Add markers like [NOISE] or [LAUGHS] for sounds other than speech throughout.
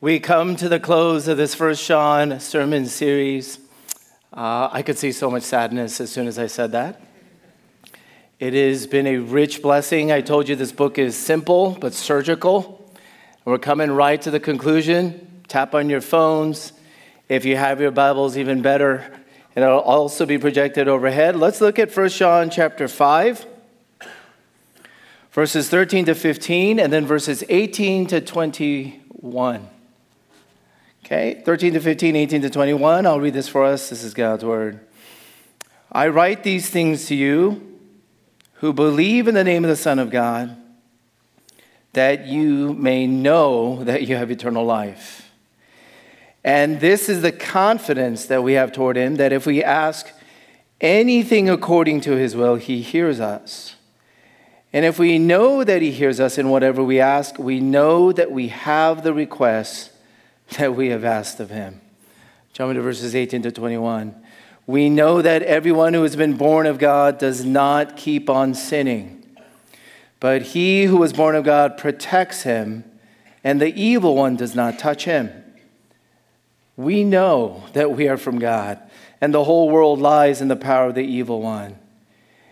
We come to the close of this First John sermon series. Uh, I could see so much sadness as soon as I said that. It has been a rich blessing. I told you this book is simple but surgical. We're coming right to the conclusion. Tap on your phones. If you have your Bibles, even better. And it'll also be projected overhead. Let's look at First John chapter 5, verses 13 to 15, and then verses 18 to 21. Okay, 13 to 15, 18 to 21. I'll read this for us. This is God's word. I write these things to you who believe in the name of the Son of God, that you may know that you have eternal life. And this is the confidence that we have toward Him that if we ask anything according to His will, He hears us. And if we know that He hears us in whatever we ask, we know that we have the requests [LAUGHS] that we have asked of him. Jump into verses 18 to 21. We know that everyone who has been born of God does not keep on sinning, but he who was born of God protects him, and the evil one does not touch him. We know that we are from God, and the whole world lies in the power of the evil one.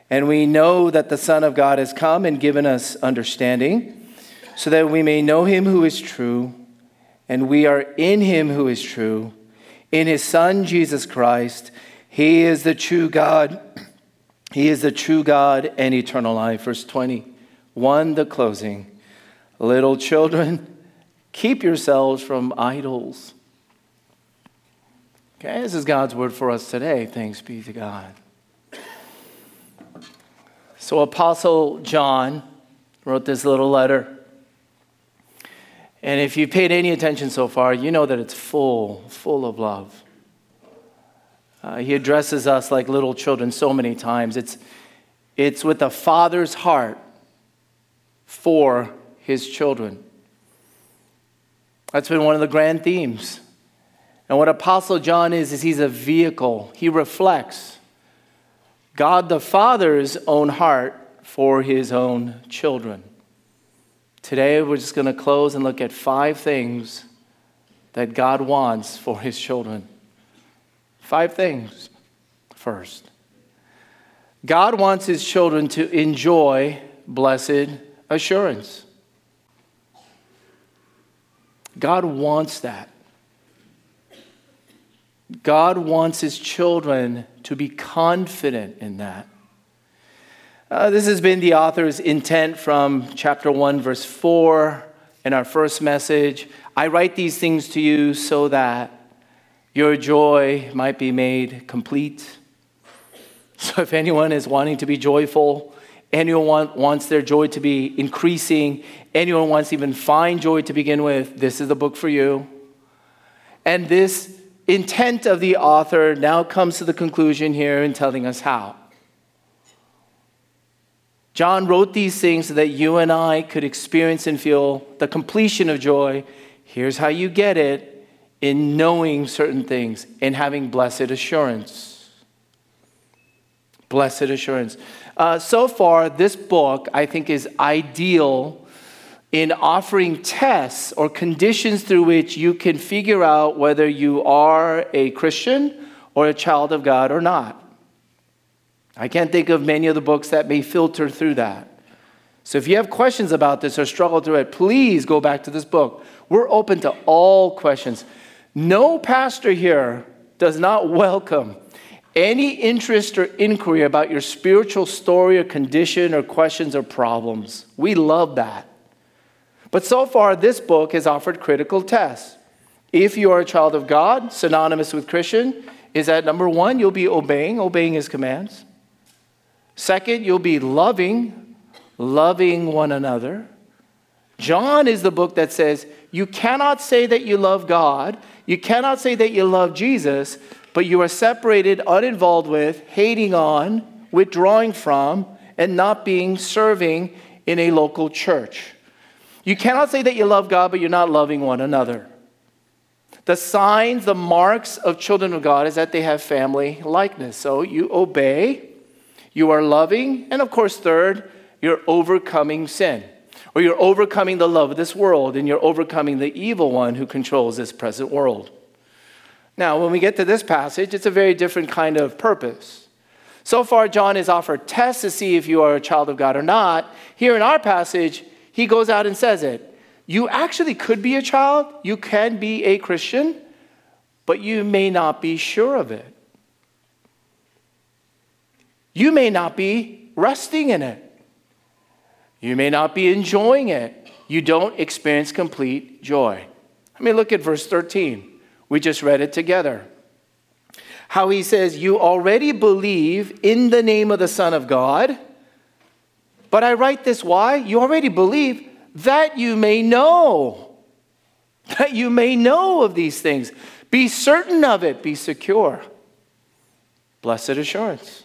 And we know that the Son of God has come and given us understanding, so that we may know him who is true and we are in him who is true, in his Son, Jesus Christ. He is the true God. He is the true God and eternal life. Verse 21, the closing. Little children, keep yourselves from idols. Okay, this is God's word for us today. Thanks be to God. So, Apostle John wrote this little letter and if you've paid any attention so far, you know that it's full, full of love. Uh, he addresses us like little children so many times. It's, it's with a father's heart for his children. That's been one of the grand themes. And what Apostle John is, is he's a vehicle. He reflects God the Father's own heart for his own children. Today, we're just going to close and look at five things that God wants for his children. Five things. First, God wants his children to enjoy blessed assurance. God wants that. God wants his children to be confident in that. Uh, this has been the author's intent from chapter 1, verse 4 in our first message. I write these things to you so that your joy might be made complete. So, if anyone is wanting to be joyful, anyone want, wants their joy to be increasing, anyone wants even find joy to begin with, this is the book for you. And this intent of the author now comes to the conclusion here in telling us how. John wrote these things so that you and I could experience and feel the completion of joy. Here's how you get it in knowing certain things and having blessed assurance. Blessed assurance. Uh, so far, this book, I think, is ideal in offering tests or conditions through which you can figure out whether you are a Christian or a child of God or not. I can't think of many of the books that may filter through that. So if you have questions about this or struggle through it, please go back to this book. We're open to all questions. No pastor here does not welcome any interest or inquiry about your spiritual story or condition or questions or problems. We love that. But so far, this book has offered critical tests. If you are a child of God, synonymous with Christian, is that number one, you'll be obeying, obeying his commands. Second, you'll be loving, loving one another. John is the book that says you cannot say that you love God, you cannot say that you love Jesus, but you are separated, uninvolved with, hating on, withdrawing from, and not being serving in a local church. You cannot say that you love God, but you're not loving one another. The signs, the marks of children of God is that they have family likeness. So you obey, you are loving, and of course, third, you're overcoming sin. or you're overcoming the love of this world, and you're overcoming the evil one who controls this present world. Now, when we get to this passage, it's a very different kind of purpose. So far, John has offered tests to see if you are a child of God or not. Here in our passage, he goes out and says it. You actually could be a child, you can be a Christian, but you may not be sure of it. You may not be resting in it. You may not be enjoying it. You don't experience complete joy. I mean, look at verse 13. We just read it together. How he says, You already believe in the name of the Son of God. But I write this why? You already believe that you may know. That you may know of these things. Be certain of it, be secure. Blessed assurance.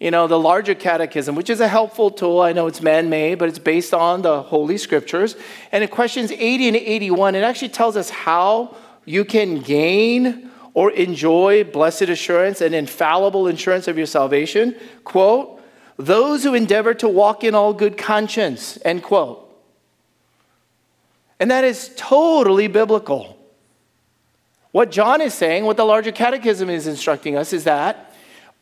You know, the larger catechism, which is a helpful tool, I know it's man made, but it's based on the Holy Scriptures. And in questions 80 and 81, it actually tells us how you can gain or enjoy blessed assurance and infallible insurance of your salvation. Quote, those who endeavor to walk in all good conscience, end quote. And that is totally biblical. What John is saying, what the larger catechism is instructing us, is that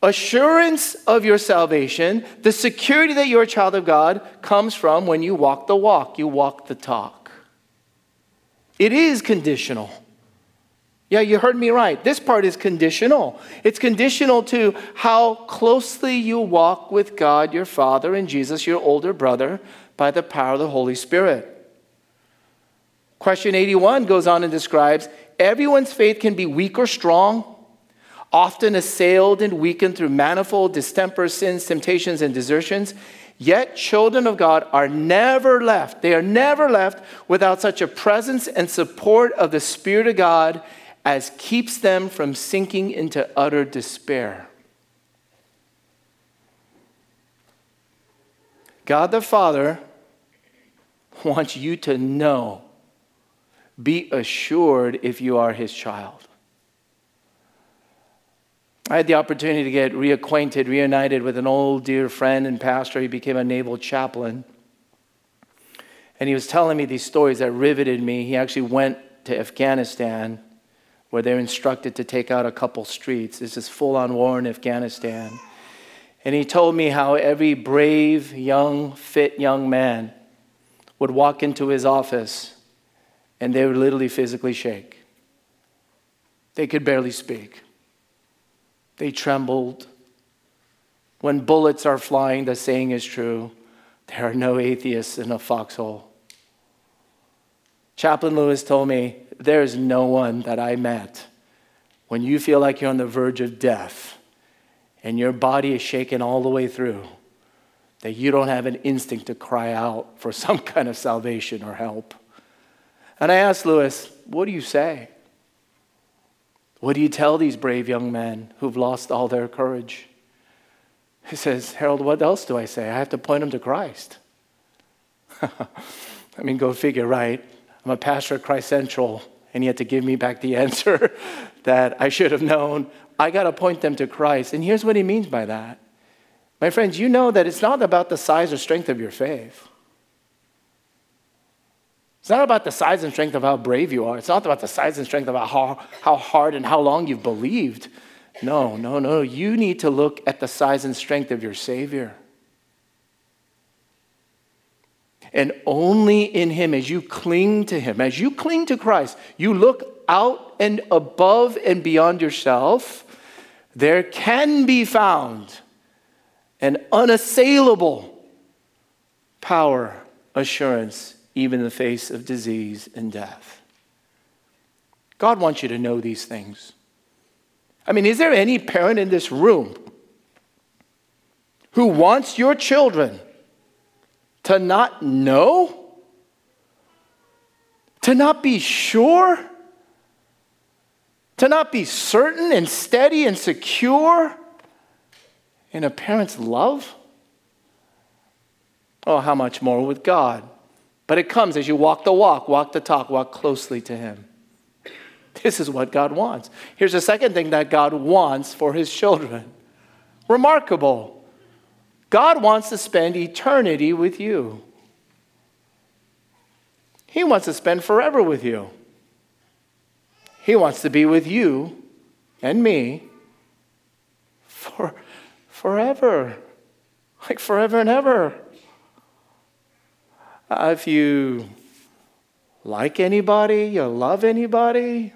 assurance of your salvation, the security that you're a child of God, comes from when you walk the walk, you walk the talk. It is conditional. Yeah, you heard me right. This part is conditional. It's conditional to how closely you walk with God, your Father, and Jesus, your older brother, by the power of the Holy Spirit. Question 81 goes on and describes everyone's faith can be weak or strong, often assailed and weakened through manifold distemper, sins, temptations, and desertions. Yet, children of God are never left. They are never left without such a presence and support of the Spirit of God as keeps them from sinking into utter despair. God the Father wants you to know, be assured if you are his child. I had the opportunity to get reacquainted, reunited with an old dear friend and pastor. He became a naval chaplain. And he was telling me these stories that riveted me. He actually went to Afghanistan where they're instructed to take out a couple streets. This is full on war in Afghanistan. And he told me how every brave, young, fit young man would walk into his office and they would literally physically shake. They could barely speak. They trembled. When bullets are flying, the saying is true there are no atheists in a foxhole. Chaplain Lewis told me there's no one that I met when you feel like you're on the verge of death and your body is shaken all the way through that you don't have an instinct to cry out for [LAUGHS] some kind of salvation or help. And I asked Lewis, What do you say? What do you tell these brave young men who've lost all their courage? He says, Harold, what else do I say? I have to point them to Christ. [LAUGHS] I mean, go figure, right? I'm a pastor at Christ Central, and he had to give me back the [LAUGHS] answer that I should have known. I got to point them to Christ. And here's what he means by that. My friends, you know that it's not about the size or strength of your faith. It's not about the size and strength of how brave you are. It's not about the size and strength of how, how hard and how long you've believed. No, no, no. You need to look at the size and strength of your Savior. And only in Him, as you cling to Him, as you cling to Christ, you look out and above and beyond yourself, there can be found an unassailable power, assurance, even in the face of disease and death. God wants you to know these things. I mean, is there any parent in this room who wants your children to not know? To not be sure? To not be certain and steady and secure in a parent's love? Oh, how much more with God? But it comes as you walk the walk, walk the talk, walk closely to Him. This is what God wants. Here's the second thing that God wants for His children. Remarkable. God wants to spend eternity with you. He wants to spend forever with you. He wants to be with you and me for forever. Like forever and ever. Uh, if you like anybody, you love anybody,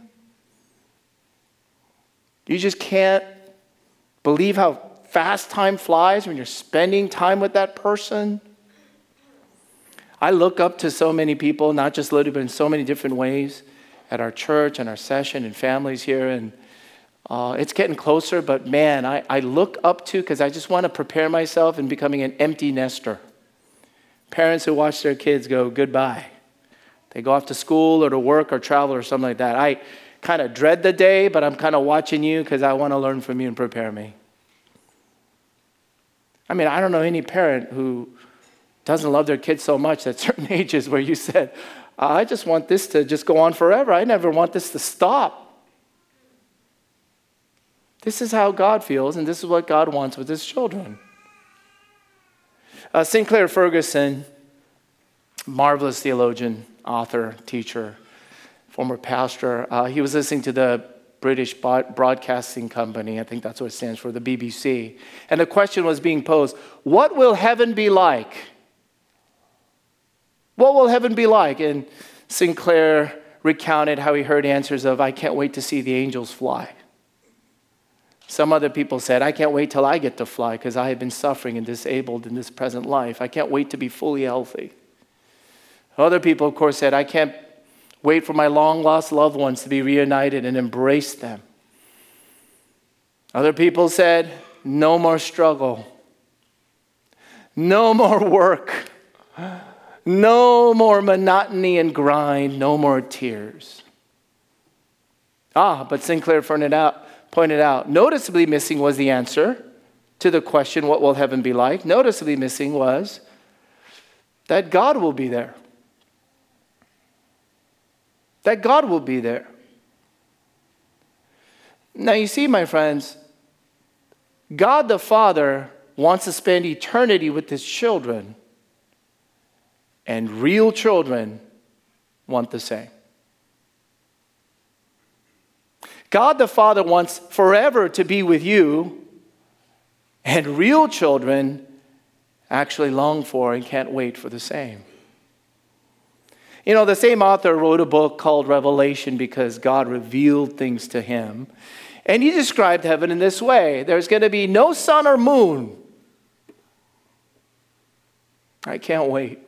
you just can't believe how fast time flies when you're spending time with that person. I look up to so many people, not just literally, but in so many different ways at our church and our session and families here. And uh, it's getting closer, but man, I, I look up to because I just want to prepare myself in becoming an empty nester. Parents who watch their kids go goodbye. They go off to school or to work or travel or something like that. I kind of dread the day, but I'm kind of watching you because I want to learn from you and prepare me. I mean, I don't know any parent who doesn't love their kids so much at [LAUGHS] certain ages where you said, I just want this to just go on forever. I never want this to stop. This is how God feels, and this is what God wants with his children. Uh, Sinclair Ferguson, marvelous theologian, author, teacher, former pastor, uh, he was listening to the British Broadcasting Company, I think that's what it stands for, the BBC. And the question was being posed What will heaven be like? What will heaven be like? And Sinclair recounted how he heard answers of, I can't wait to see the angels fly. Some other people said, I can't wait till I get to fly because I have been suffering and disabled in this present life. I can't wait to be fully healthy. Other people, of course, said, I can't wait for my long lost loved ones to be reunited and embrace them. Other people said, no more struggle, no more work, no more monotony and grind, no more tears. Ah, but Sinclair out, pointed out, noticeably missing was the answer to the question, What will heaven be like? Noticeably missing was that God will be there. That God will be there. Now, you see, my friends, God the Father wants to spend eternity with his children, and real children want the same. God the Father wants forever to be with you, and real children actually long for and can't wait for the same. You know, the same author wrote a book called Revelation because God revealed things to him. And he described heaven in this way there's going to be no sun or moon. I can't wait.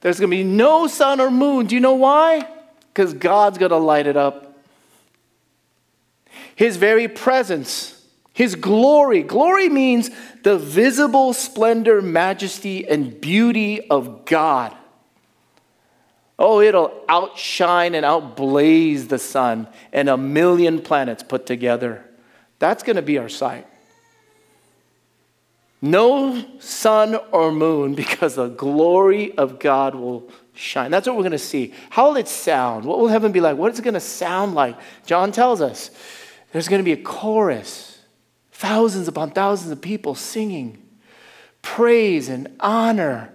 There's going to be no sun or moon. Do you know why? Because God's going to light it up. His very presence, His glory. Glory means the visible splendor, majesty, and beauty of God. Oh, it'll outshine and outblaze the sun and a million planets put together. That's going to be our sight. No sun or moon [LAUGHS] because the glory of God will shine. That's what we're going to see. How will it sound? What will heaven be like? What is it going to sound like? John tells us there's going to be a chorus, thousands upon thousands of people singing praise and honor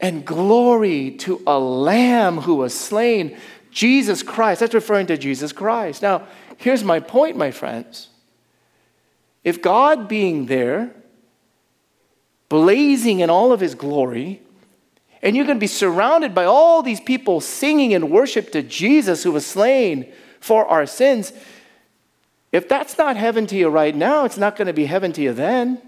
and glory to a lamb who was slain, Jesus Christ. That's referring to Jesus Christ. Now, here's my point, my friends. If God being there, blazing in all of his glory, and you're going to be surrounded by all these people singing in worship to Jesus who was slain for our sins. If that's not heaven to you right now, it's not going to be heaven to you then.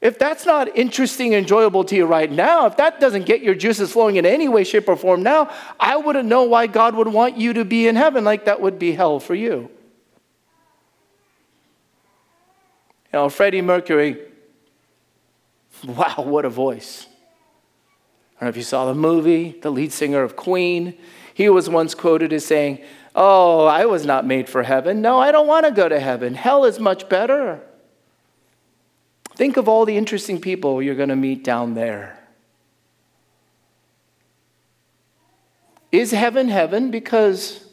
If that's not interesting and enjoyable to you right now, if that doesn't get your juices flowing in any way, shape, or form now, I wouldn't know why God would want you to be in heaven like that would be hell for you. You know, Freddie Mercury, wow, what a voice. I don't know if you saw the movie, the lead singer of Queen. He was once quoted as saying, Oh, I was not made for heaven. No, I don't want to go to heaven. Hell is much better. Think of all the interesting people you're going to meet down there. Is heaven heaven because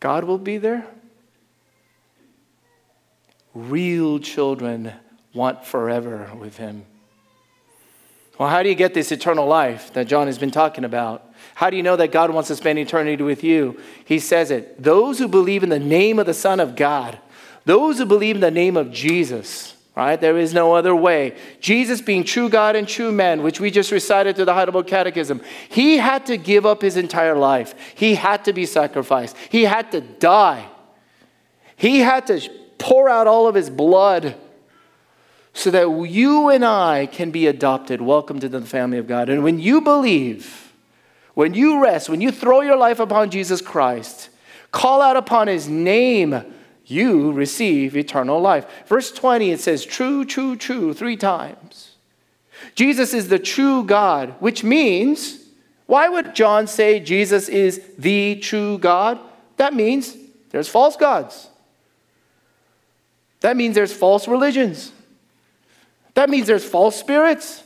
God will be there? Real children want forever with him. Well, how do you get this eternal life that John has been talking about? How do you know that God wants to spend eternity with you? He says it those who believe in the name of the Son of God, those who believe in the name of Jesus, right? There is no other way. Jesus, being true God and true man, which we just recited to the Heidelberg Catechism, he had to give up his entire life. He had to be sacrificed. He had to die. He had to pour out all of his blood so that you and I can be adopted, welcome to the family of God. And when you believe, when you rest, when you throw your life upon Jesus Christ, call out upon his name, you receive eternal life. Verse 20, it says, true, true, true, three times. Jesus is the true God, which means, why would John say Jesus is the true God? That means there's false gods. That means there's false religions. That means there's false spirits.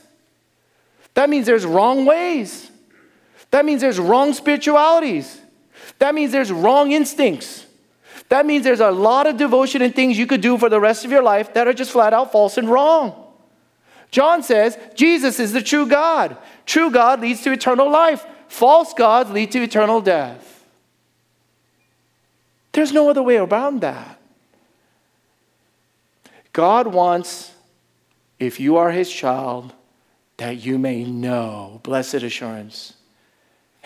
That means there's wrong ways. That means there's wrong spiritualities. That means there's wrong instincts. That means there's a lot of devotion and things you could do for the rest of your life that are just flat out false and wrong. John says Jesus is the true God. True God leads to eternal life, false gods lead to eternal death. There's no other way around that. God wants if you are his child, that you may know, blessed assurance.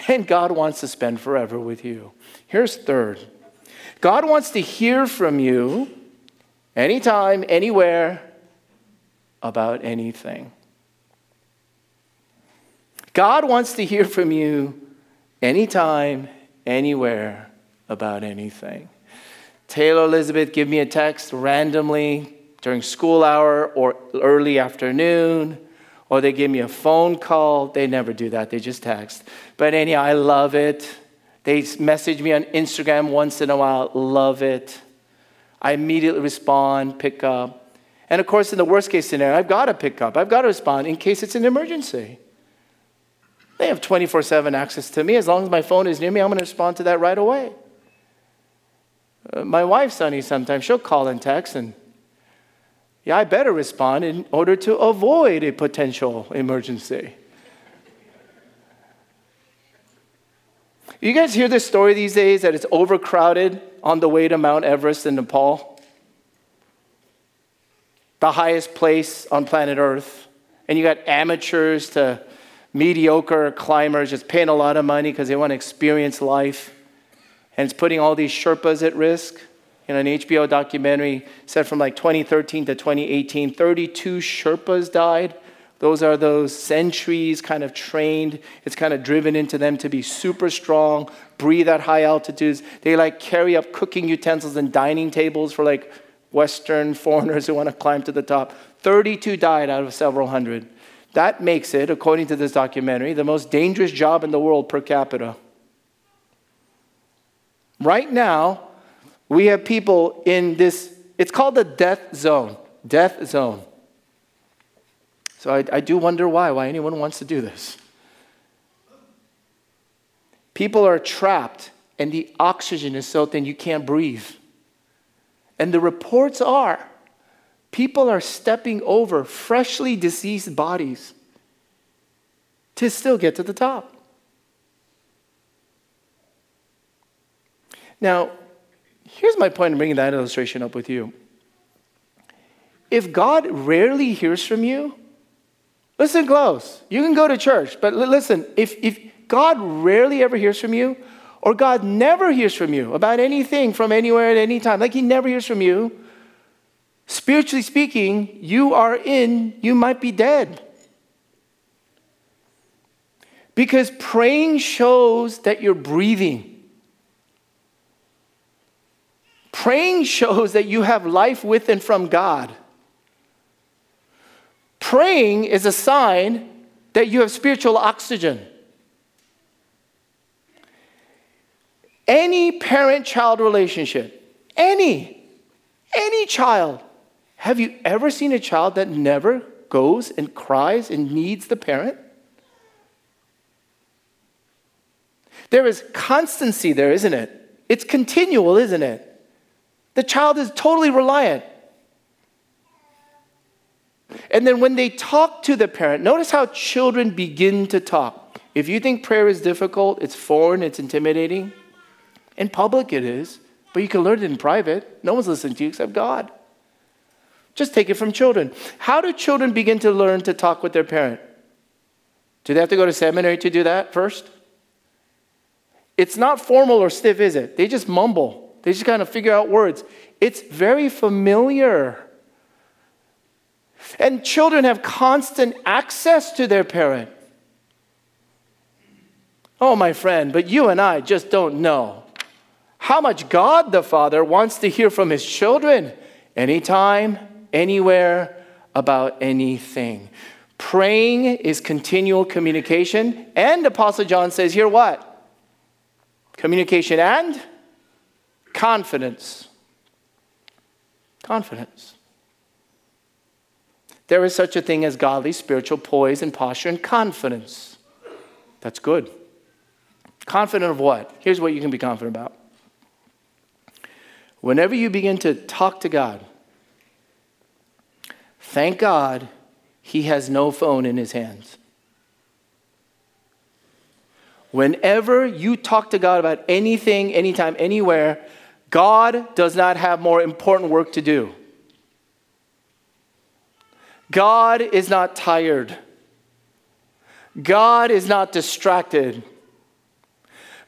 And God wants to spend forever with you. Here's third God wants to hear from you anytime, anywhere, about anything. God wants to hear from you anytime, anywhere, about anything. Taylor Elizabeth, give me a text randomly during school hour or early afternoon, or they give me a phone call. They never do that, they just text. But anyhow, I love it. They message me on Instagram once in a while, love it. I immediately respond, pick up. And of course, in the worst case scenario, I've got to pick up, I've got to respond in case it's an emergency. They have 24 7 access to me. As long as my phone is near me, I'm going to respond to that right away. Uh, my wife, Sunny, sometimes she'll call and text, and yeah, I better respond in order to avoid a potential emergency. You guys hear this story these days that it's overcrowded on the way to Mount Everest in Nepal? The highest place on planet Earth. And you got amateurs to mediocre climbers just paying a lot of money because they want to experience life. And it's putting all these Sherpas at risk in an HBO documentary said from like 2013 to 2018, 32 Sherpas died. Those are those centuries kind of trained. It's kind of driven into them to be super strong, breathe at high altitudes. They like carry up cooking utensils and dining tables for like Western [LAUGHS] foreigners who want to climb to the top. 32 died out of several hundred. That makes it, according to this documentary, the most dangerous job in the world per capita. Right now, we have people in this, it's called the death zone. Death zone. So I, I do wonder why, why anyone wants to do this. People are trapped, and the oxygen is so thin you can't breathe. And the reports are people are stepping over freshly deceased bodies to still get to the top. Now, Here's my point in bringing that illustration up with you. If God rarely hears from you, listen close. You can go to church, but listen, if, if God rarely ever hears from you, or God never hears from you about anything from anywhere at any time, like He never hears from you, spiritually speaking, you are in, you might be dead. Because praying shows that you're breathing. Praying [LAUGHS] shows that you have life with and from God. Praying is a sign that you have spiritual oxygen. Any parent child relationship, any, any child, have you ever seen a child that never goes and cries and needs the parent? There is constancy there, isn't it? It's continual, isn't it? The child is totally reliant. And then when they talk to the parent, notice how children begin to talk. If you think prayer is difficult, it's foreign, it's intimidating, in public it is, but you can learn it in private. No one's listening to you except God. Just take it from children. How do children begin to learn to talk with their parent? Do they have to go to seminary to do that first? It's not formal or stiff, is it? They just mumble. They just kind of figure out words. It's very familiar. And children have constant access to their parent. Oh, my friend, but you and I just don't know how much God the Father wants to hear from his children anytime, anywhere, about anything. Praying is continual communication. And Apostle John says here what? Communication and confidence. Confidence. There is such a thing as godly spiritual poise and posture and confidence. That's good. Confident of what? Here's what you can be confident about. Whenever you begin to talk to God, thank God he has no phone in his hands. Whenever you talk to God about anything, anytime, anywhere, God does not have more important work to do. God is not tired. God is not distracted.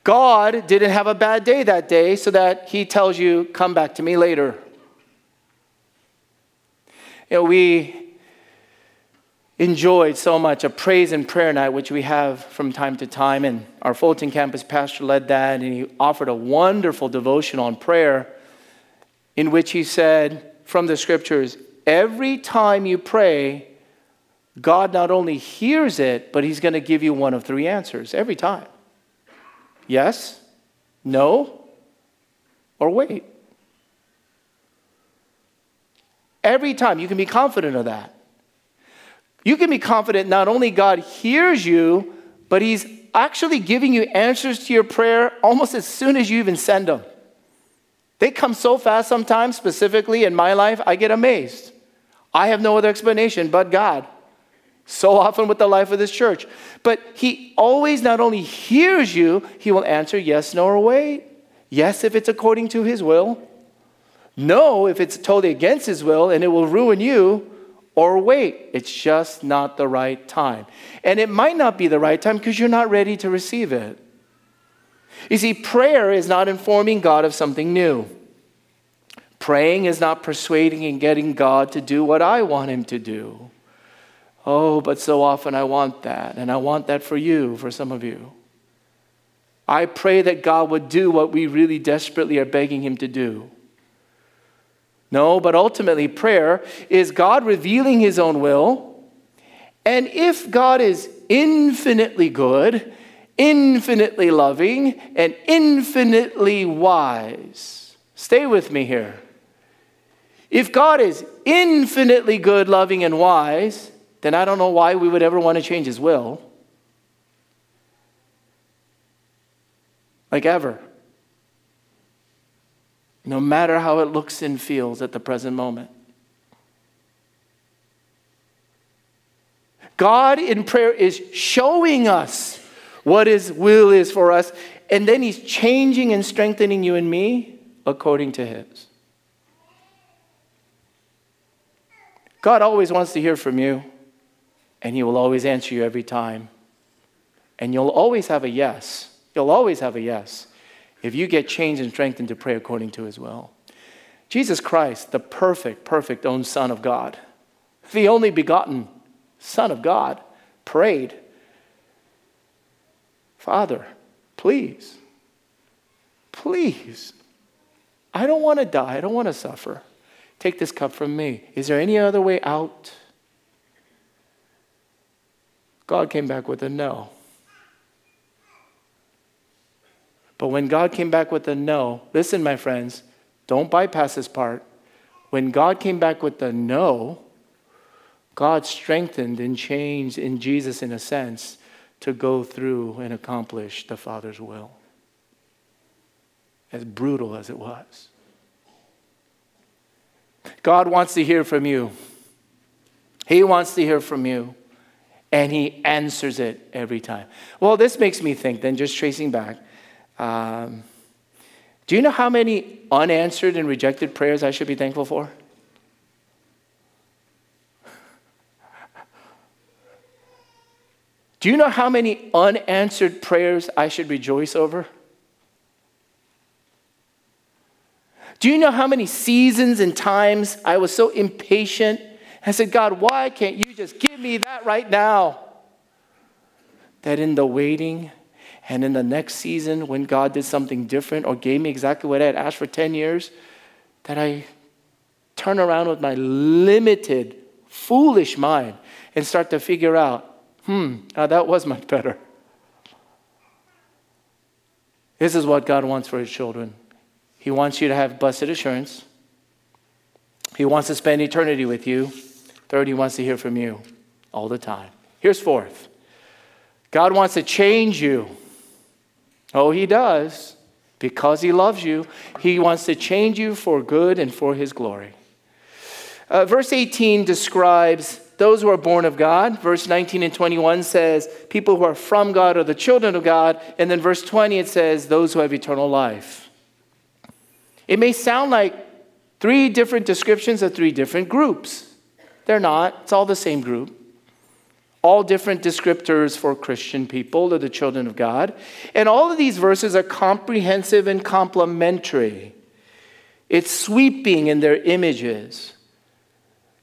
God didn't have a bad day that day so that he tells you, come back to me later. You know, we enjoyed so much a praise and prayer night, which we have from time to time. And our Fulton campus pastor led that, and he offered a wonderful devotion on prayer in which he said from the scriptures, every time you pray, God not only hears it, but he's going to give you one of three answers every time yes, no, or wait. Every time you can be confident of that. You can be confident not only God hears you, but He's actually giving you answers to your prayer almost as soon as you even send them. They come so fast sometimes, specifically in my life, I get amazed. I have no other explanation but God. So often with the life of this church. But He always not only hears you, He will answer yes, no, or wait. Yes, if it's according to His will. No, if it's totally against His will and it will ruin you or wait. It's just not the right time. And it might not be the right time because you're not ready to receive it. You see, prayer is not informing God of something new. Praying is not persuading and getting God to do what I want Him to do. Oh, but so often I want that, and I want that for you, for some of you. I pray that God would do what we really desperately are begging Him to do. No, but ultimately, prayer is God revealing His own will. And if God is infinitely good, infinitely loving, and infinitely wise, stay with me here. If God is infinitely good, loving, and wise, then I don't know why we would ever want to change His will. Like ever no matter how it looks and feels at the present moment. God in prayer is showing us what His will is for us, and then He's changing and strengthening you and me according to His. God always wants to hear from you, and He will always answer you every time. And you'll always have a yes. You'll always have a yes if you get changed and strengthened to pray according to his will. Jesus Christ, the perfect, perfect own Son of God, the only begotten Son of God, prayed, Father, please, please, I don't want to die. I don't want to suffer. Take this cup from me. Is there any other way out? God came back with a no. But when God came back with a no, listen, my friends, don't bypass this part. When God came back with the no, God strengthened and changed in Jesus, in a sense, to go through and accomplish the Father's will. As brutal as it was. God wants to hear from you. He wants to hear from you, and He answers it every time. Well, this makes me think, then, just tracing back. Um, do you know how many unanswered and rejected prayers I should be thankful for? Do you know how many unanswered prayers I should rejoice over? Do you know how many seasons and times I was so impatient? I said, God, why can't you just give me that right now? That in the waiting and in the next season, when God did something different or gave me exactly what I had asked for 10 years, that I turn around with my limited, foolish mind and start to figure out, hmm, that was much better. This is what God wants for his children. He wants you to have blessed assurance. He wants to spend eternity with you. Third, he wants to hear from you all the time. Here's fourth God wants to change you. Oh, he does. Because he loves you, he wants to change you for good and for his glory. Uh, verse 18 describes those who are born of God. Verse 19 and 21 says, people who are from God are the children of God. And then verse 20, it says, those who have eternal life. It may sound like three different descriptions of three different groups. They're not, it's all the same group. All different descriptors for Christian people or the children of God. And all of these verses are comprehensive and complementary. It's sweeping in their images.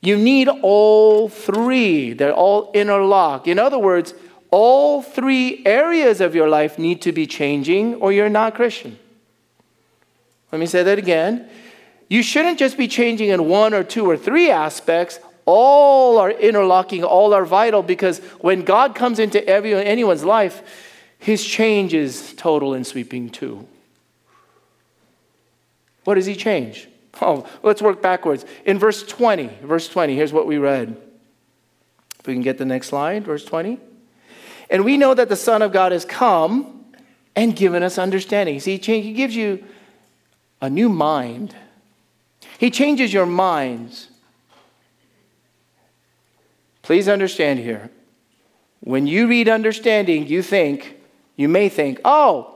You need all three, they're all interlocked. In other words, all three areas of your life need to be changing, or you're not Christian. Let me say that again. You shouldn't just be changing in one or two or three aspects. All are interlocking, all are vital because when God comes into every, anyone's life, his change is total and sweeping too. What does he change? [LAUGHS] Oh, let's work backwards. In verse 20, verse 20, here's what we read. If we can get the next slide, verse 20. And we know that the Son of God has come and given us understanding. See, he gives you a new mind. He changes your minds. Please understand here. When you read understanding, you think, you may think, oh,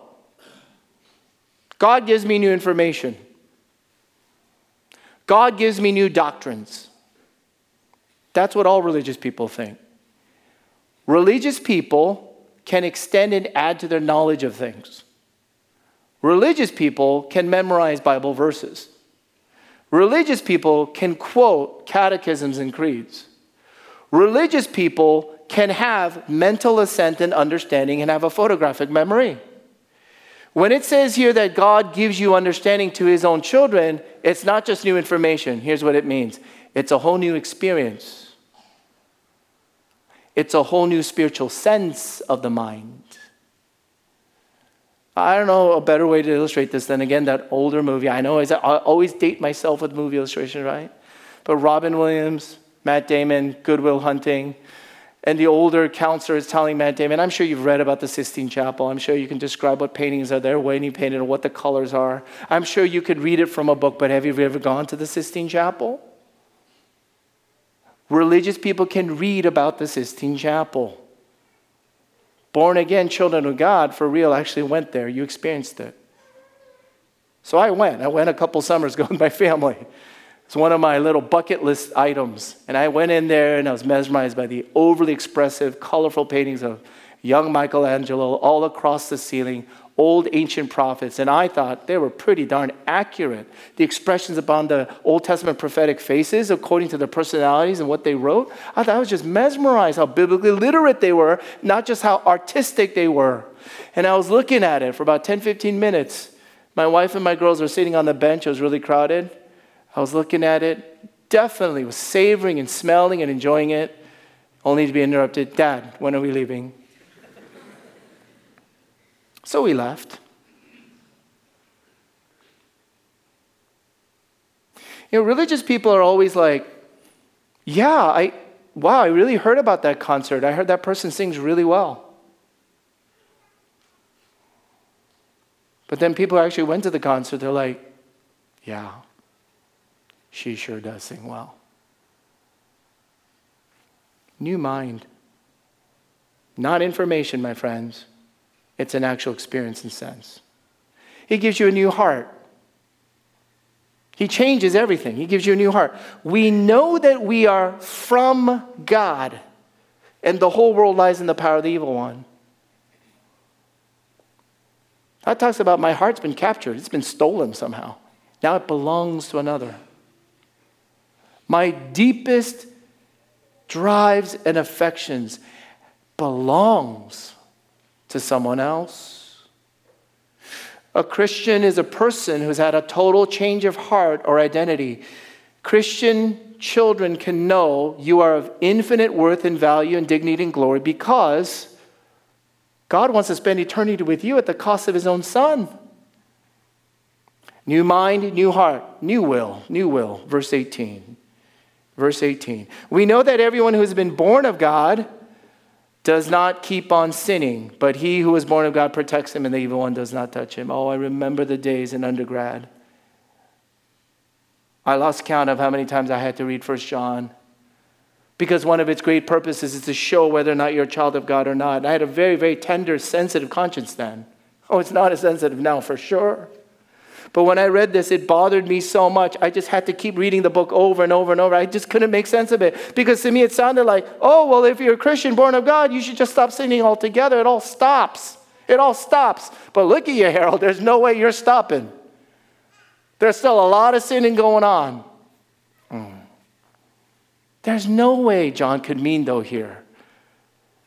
God gives me new information. God gives me new doctrines. That's what all religious people think. Religious people can extend and add to their knowledge of things. Religious people can memorize Bible verses. Religious people can quote catechisms and creeds. Religious people can have mental assent and understanding and have a photographic memory. When it says here that God gives you understanding to his own children, it's not just new information. Here's what it means it's a whole new experience, it's a whole new spiritual sense of the mind. I don't know a better way to illustrate this than again that older movie. I know I always date myself with movie illustration, right? But Robin Williams, Matt Damon, Good Will Hunting, and the older counselor is telling Matt Damon, I'm sure you've read about the Sistine Chapel. I'm sure you can describe what paintings are there, when he painted, or what the colors are. I'm sure you could read it from a book, but have you ever gone to the Sistine Chapel? Religious people can read about the Sistine Chapel born again children of God for real actually went there. You experienced it. So I went. I went a couple summers [LAUGHS] ago with my family. It's one of my little bucket list items. And I went in there and I was mesmerized by the overly expressive, colorful paintings of young Michelangelo all across the ceiling, old ancient prophets, and I thought they were pretty darn accurate. The expressions upon the Old Testament prophetic faces, according to their personalities and what they wrote, I thought I was just mesmerized how biblically literate they were, not just how artistic they were. And I was looking at it for about 10, 15 minutes. My wife and my girls were sitting on the bench, it was really crowded. I was looking at it, definitely was savoring and smelling and enjoying it, only to be interrupted. Dad, when are we leaving? So we left. You know, religious people are always like, yeah, I, wow, I really heard about that concert. I heard that person sings really well. But then people actually went to the concert, they're like, yeah, she sure does sing well. New mind. Not information, my friends. It's an actual experience and sense. He gives you a new heart. He changes everything. He gives you a new heart. We know that we are from God, and the whole world lies in the power of the evil one. That talks about my heart's been captured, it's been stolen somehow. Now it belongs to another. My deepest drives and affections belongs to someone else. A Christian is a person who's had a total change of heart or identity. Christian children can know you are of infinite worth and value and dignity and glory because God wants to spend eternity with you at the cost of his own son. New mind, new heart, new will, new will. Verse 18. Verse 18. We know that everyone who has been born of God does not keep on sinning, but he who is born of God protects him, and the evil one does not touch him. Oh, I remember the days in undergrad. I lost count of how many times I had to read First John because one of its great purposes is to show whether or not you're a child of God or not. I had a very, very tender, sensitive conscience then. Oh, it's not as sensitive now for sure. But when I read this, it bothered me so much. I just had to keep reading the book over and over and over. I just couldn't make sense of it. Because to me, it sounded like, oh, well, if you're a Christian born of God, you should just stop sinning altogether. It all stops. It all stops. But look at you, Harold. There's no way you're stopping. There's still a lot of sinning going on. Mm. There's no way John could mean, though, here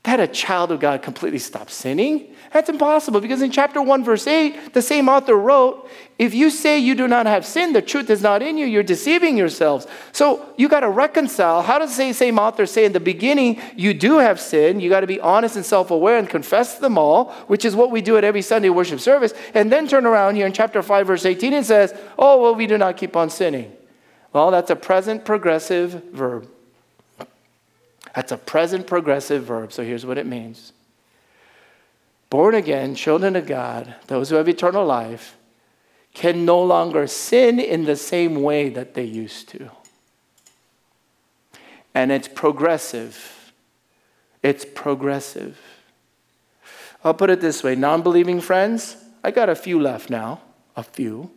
that a child of God completely stops sinning. That's impossible because in chapter 1, verse 8, the same author wrote, If you say you do not have sin, the truth is not in you, you're deceiving yourselves. So you got to reconcile. How does the same author say in the beginning, you do have sin? You got to be honest and self aware and confess them all, which is what we do at every Sunday worship service. And then turn around here in chapter 5, verse 18, and says, Oh, well, we do not keep on sinning. Well, that's a present progressive verb. That's a present progressive verb. So here's what it means born again, children of God, those who have eternal life, can no longer sin in the same way that they used to. And it's progressive. It's progressive. I'll put it this way non believing friends, I got a few left now, a few.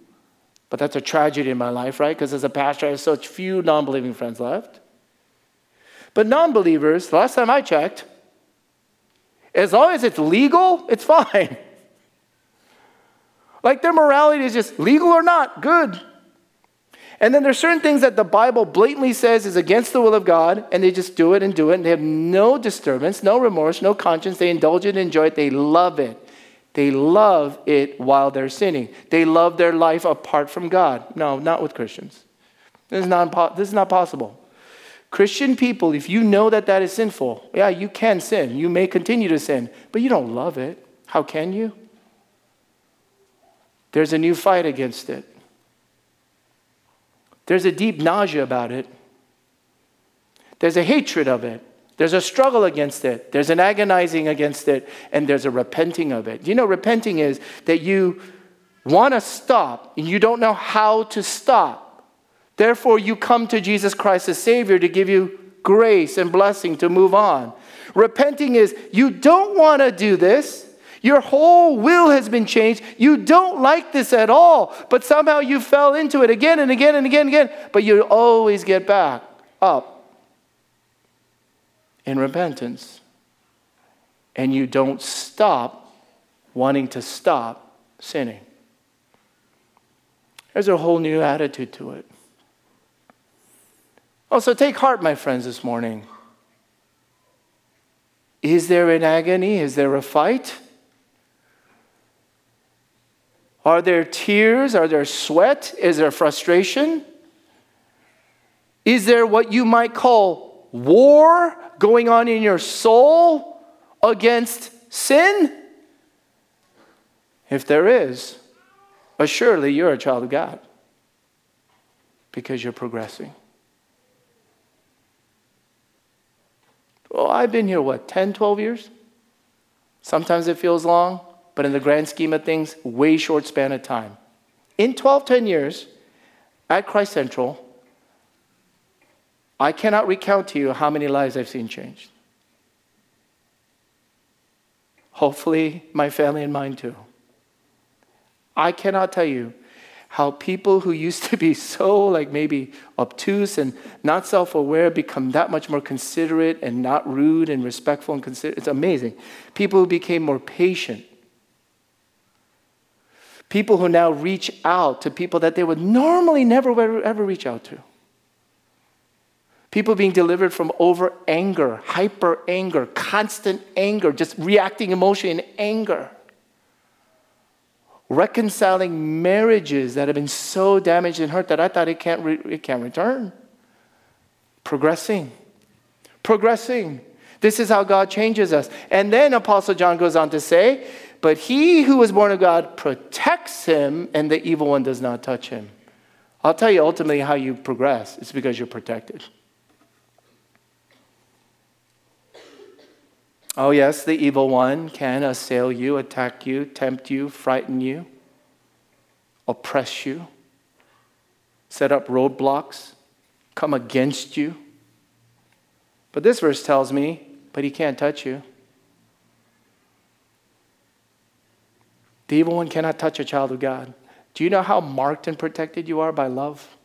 But that's a tragedy in my life, right? Because as a pastor, I have such few non believing friends left. But non believers, the last time I checked, as long as it's legal, it's [LAUGHS] fine. Like their morality is just legal or not, good. And then there's certain things that the Bible blatantly says is against the will of God, and they just do it and do it, and they have no disturbance, no remorse, no conscience. They indulge it, enjoy it, they love it. They love it while they're sinning. They love their life apart from God. No, not with Christians. This is not, this is not possible. Christian people, if you know that that is sinful, yeah, you can sin. You may continue to sin, but you don't love it. How can you? There's a new fight against it. There's a deep nausea about it. There's a hatred of it. There's a struggle against it. There's an agonizing against it. And there's a repenting of it. You know, repenting is that you want to stop and you don't know how to stop. Therefore, you come to Jesus Christ as Savior to give you grace and blessing to move on. Repenting is you don't want to do this. Your whole will has been changed. You don't like this at all, but somehow you fell into it again and again and again and again, but you always get back up in repentance. And you don't stop wanting to stop sinning. There's a whole new attitude to it. Oh, so take heart, my friends, this morning. Is there an agony? Is there a fight? Are there tears? Are there sweat? Is there frustration? Is there what you might call war going on in your soul against sin? If there is, assuredly you're a child of God because you're progressing. Well, I've been here, what, 10, 12 years? Sometimes it feels long, but in the grand scheme of things, way short span of time. In 12, 10 years at Christ Central, I cannot recount to you how many lives I've seen changed. Hopefully, my family and mine too. I cannot tell you how people who used to be so like maybe obtuse and not self-aware become that much more considerate and not rude and respectful and considerate. It's amazing. People who became more patient. People who now reach out to people that they would normally never ever, reach out to. People being delivered from over anger, hyper anger, constant anger, just reacting emotionally in anger reconciling marriages that have been so damaged and hurt that I thought it can't, re- it can't return. Progressing. Progressing. This is how God changes us. And then Apostle John goes on to say, But he who was born of God protects him, and the evil one does not touch him. I'll tell you ultimately how you progress. It's because you're protected. Oh, yes, the evil one can assail you, attack you, tempt you, frighten you, oppress you, set up roadblocks, come against you. But this verse tells me, but he can't touch you. The evil one cannot touch a child of God. Do you know how marked and protected you are by love?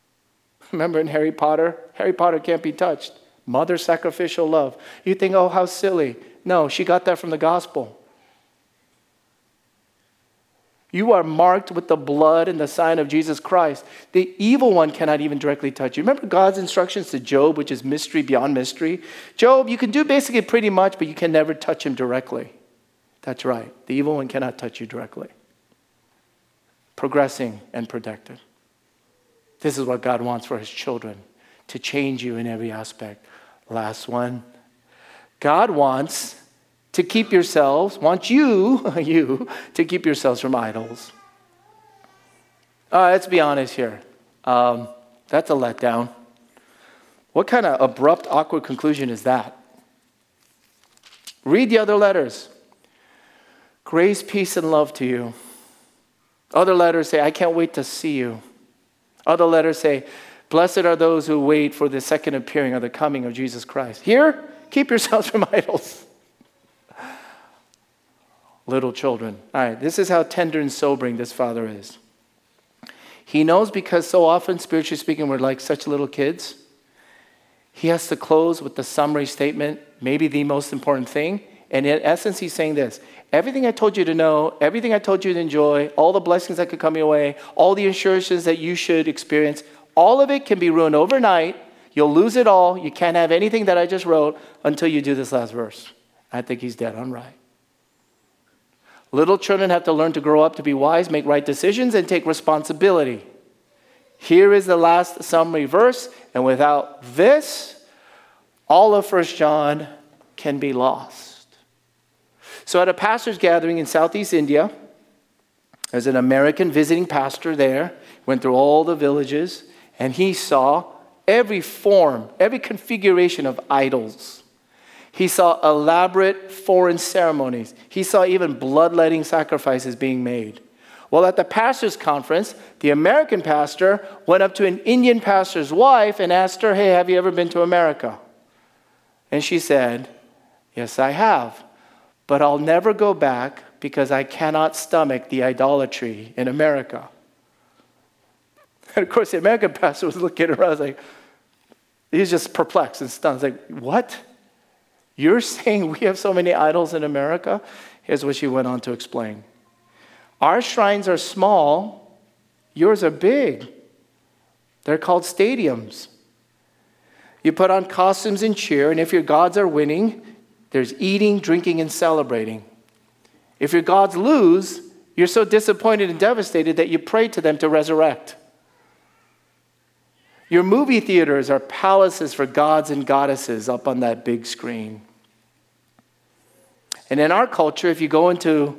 [LAUGHS] Remember in Harry Potter? Harry Potter can't be touched. Mother sacrificial love. You think, oh, how silly. No, she got that from the gospel. You are marked with the blood and the sign of Jesus Christ. The evil one cannot even directly touch you. Remember God's instructions to Job, which is mystery beyond mystery? Job, you can do basically pretty much, but you can never touch him directly. That's right. The evil one cannot touch you directly. Progressing and protected. This is what God wants for his children to change you in every aspect. Last one. God wants to keep yourselves, wants you, [LAUGHS] you, to keep yourselves from idols. Uh, let's be honest here. Um, that's a letdown. What kind of abrupt, awkward conclusion is that? Read the other letters. Grace, peace, and love to you. Other letters say, I can't wait to see you. Other letters say, Blessed are those who wait for the second appearing or the coming of Jesus Christ. Here, keep yourselves [LAUGHS] from idols. Little children. All right, this is how tender and sobering this father is. He knows because so often, spiritually speaking, we're like such little kids. He has to close with the summary statement, maybe the most important thing. And in essence, he's saying this everything I told you to know, everything I told you to enjoy, all the blessings that could come your way, all the assurances that you should experience, all of it can be ruined overnight. You'll lose it all. You can't have anything that I just wrote until you do this last verse. I think he's dead on right. Little children have to learn to grow up to be wise, make right decisions, and take responsibility. Here is the last summary verse, and without this, all of First John can be lost. So, at a pastor's gathering in Southeast India, there's an American visiting pastor there, went through all the villages, and he saw every form, every configuration of idols. He saw elaborate foreign ceremonies. He saw even bloodletting sacrifices being made. Well, at the pastor's conference, the American pastor went up to an Indian pastor's wife and asked her, Hey, have you ever been to America? And she said, Yes, I have. But I'll never go back because I cannot stomach the idolatry in America. And of course, the American pastor was looking around like, he's just perplexed and stunned. He's like, what? You're saying we have so many idols in America? Here's what she went on to explain. Our shrines are small, yours are big. They're called stadiums. You put on costumes and cheer, and if your gods are winning, there's eating, drinking, and celebrating. If your gods lose, you're so disappointed and devastated that you pray to them to resurrect. Your movie theaters are palaces for gods and goddesses up on that big screen. And in our culture, if you go into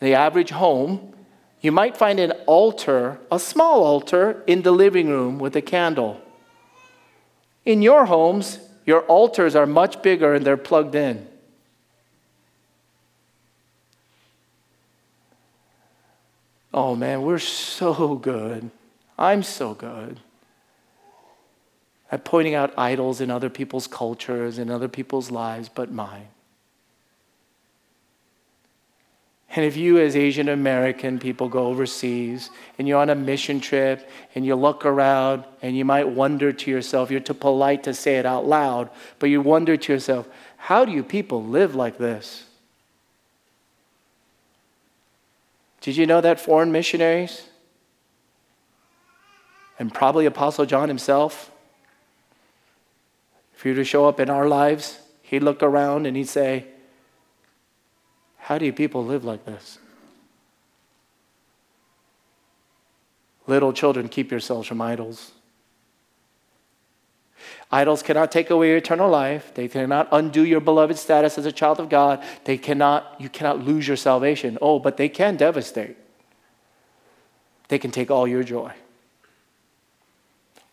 the average home, you might find an altar, a small altar, in the living room with a candle. In your homes, your altars are much bigger and they're plugged in. Oh man, we're so good. I'm so good. At pointing out idols in other people's cultures and other people's lives but mine. And if you, as Asian American people, go overseas and you're on a mission trip and you look around and you might wonder to yourself, you're too polite to say it out loud, but you wonder to yourself, how do you people live like this? Did you know that foreign missionaries and probably Apostle John himself, if you to show up in our lives, he'd look around and he'd say, how do people live like this? Little children, keep yourselves from idols. Idols cannot take away your eternal life. They cannot undo your beloved status as a child of God. They cannot, you cannot lose your salvation. Oh, but they can devastate. They can take all your joy.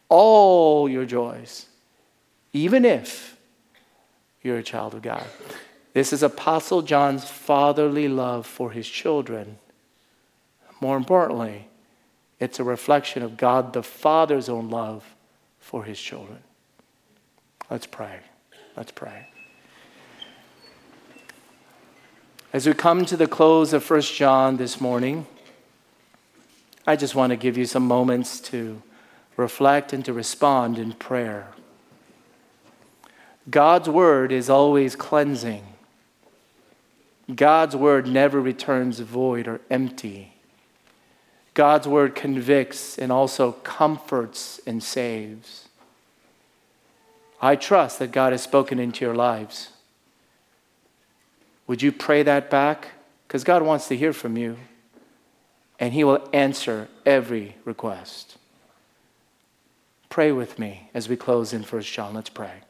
All your joys. Even if you're a child of God. This is Apostle John's fatherly love for his children. More importantly, it's a reflection of God the Father's own love for his children. Let's pray. Let's pray. As we come to the close of 1 John this morning, I just want to give you some moments to reflect and to respond in prayer. God's word is always cleansing. God's word never returns void or empty. God's word convicts and also comforts and saves. I trust that God has spoken into your lives. Would you pray that back? Because God wants to hear from you, and He will answer every request. Pray with me as we close in 1 John. Let's pray.